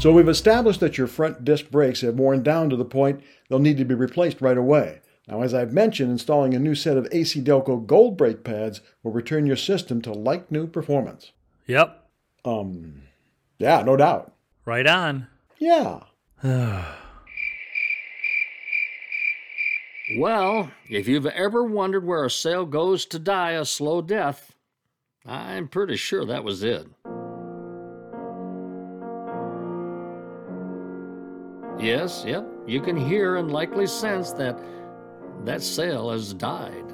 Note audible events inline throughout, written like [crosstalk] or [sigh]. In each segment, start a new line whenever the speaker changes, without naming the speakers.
So we've established that your front disc brakes have worn down to the point they'll need to be replaced right away. Now, as I've mentioned, installing a new set of ACDelco Gold brake pads will return your system to like new performance.
Yep.
Um, yeah, no doubt.
Right on.
Yeah. [sighs]
Well, if you've ever wondered where a sale goes to die a slow death, I'm pretty sure that was it. Yes, yep, you can hear and likely sense that that sale has died.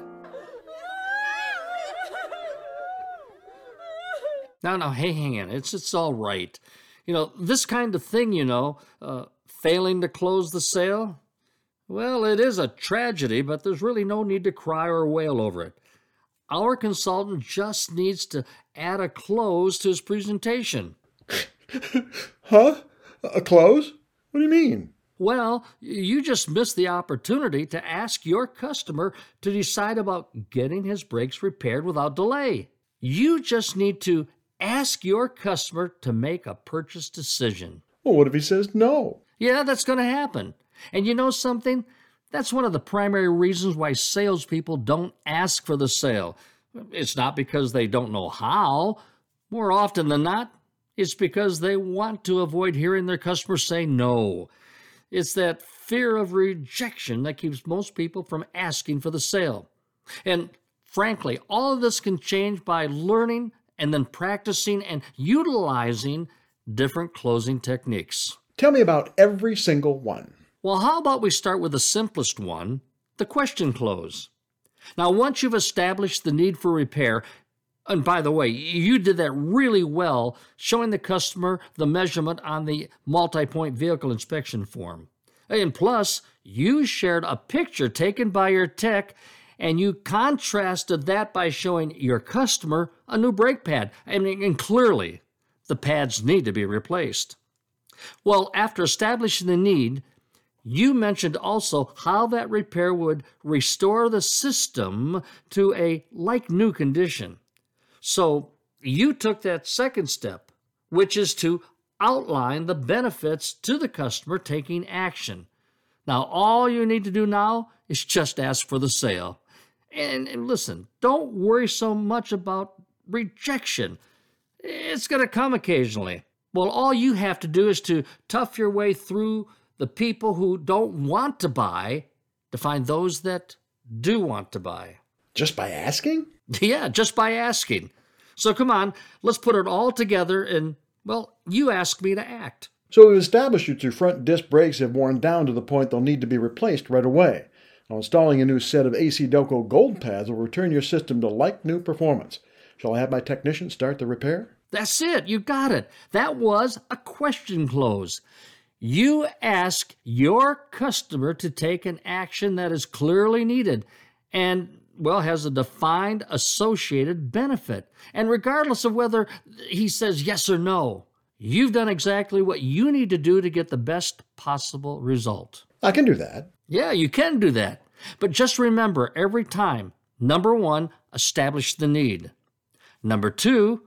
No, no, hey, hang on. It's it's all right. You know, this kind of thing, you know, uh, failing to close the sale, well, it is a tragedy, but there's really no need to cry or wail over it. Our consultant just needs to add a close to his presentation. [laughs]
Huh? A close? What do you mean?
Well, you just missed the opportunity to ask your customer to decide about getting his brakes repaired without delay. You just need to ask your customer to make a purchase decision.
Well, what if he says no?
Yeah, that's going to happen. And you know something? That's one of the primary reasons why salespeople don't ask for the sale. It's not because they don't know how. More often than not, it's because they want to avoid hearing their customers say no. It's that fear of rejection that keeps most people from asking for the sale. And frankly, all of this can change by learning and then practicing and utilizing different closing techniques.
Tell me about every single one.
Well, how about we start with the simplest one the question close? Now, once you've established the need for repair, and by the way, you did that really well, showing the customer the measurement on the multi point vehicle inspection form. And plus, you shared a picture taken by your tech and you contrasted that by showing your customer a new brake pad. I mean, and clearly, the pads need to be replaced. Well, after establishing the need, you mentioned also how that repair would restore the system to a like new condition. So you took that second step, which is to outline the benefits to the customer taking action. Now, all you need to do now is just ask for the sale. And, and listen, don't worry so much about rejection. It's going to come occasionally. Well, all you have to do is to tough your way through the people who don't want to buy to find those that do want to buy.
Just by asking? [laughs]
Yeah, just by asking. So come on, let's put it all together and, well, you asked me to act.
So we've established that your front disc brakes have worn down to the point they'll need to be replaced right away. Now, installing a new set of ACDelco Gold pads will return your system to like new performance. Shall I have my technician start the repair?
That's it, you got it. That was a question close. You ask your customer to take an action that is clearly needed and, well, has a defined associated benefit. And regardless of whether he says yes or no, you've done exactly what you need to do to get the best possible result.
I can do that.
Yeah, you can do that. But just remember every time number one, establish the need. Number two,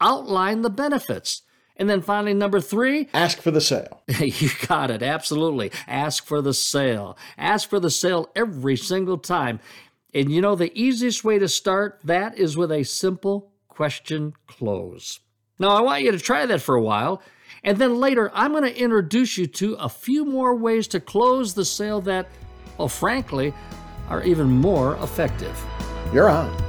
outline the benefits. And then finally, number three, [laughs]
Ask for the sale.
you got it, absolutely. Ask for the sale. Ask for the sale every single time. And you know, the easiest way to start that is with a simple question close. Now, I want you to try that for a while. And then later, I'm going to introduce you to a few more ways to close the sale that, well, frankly, are even more effective.
You're on.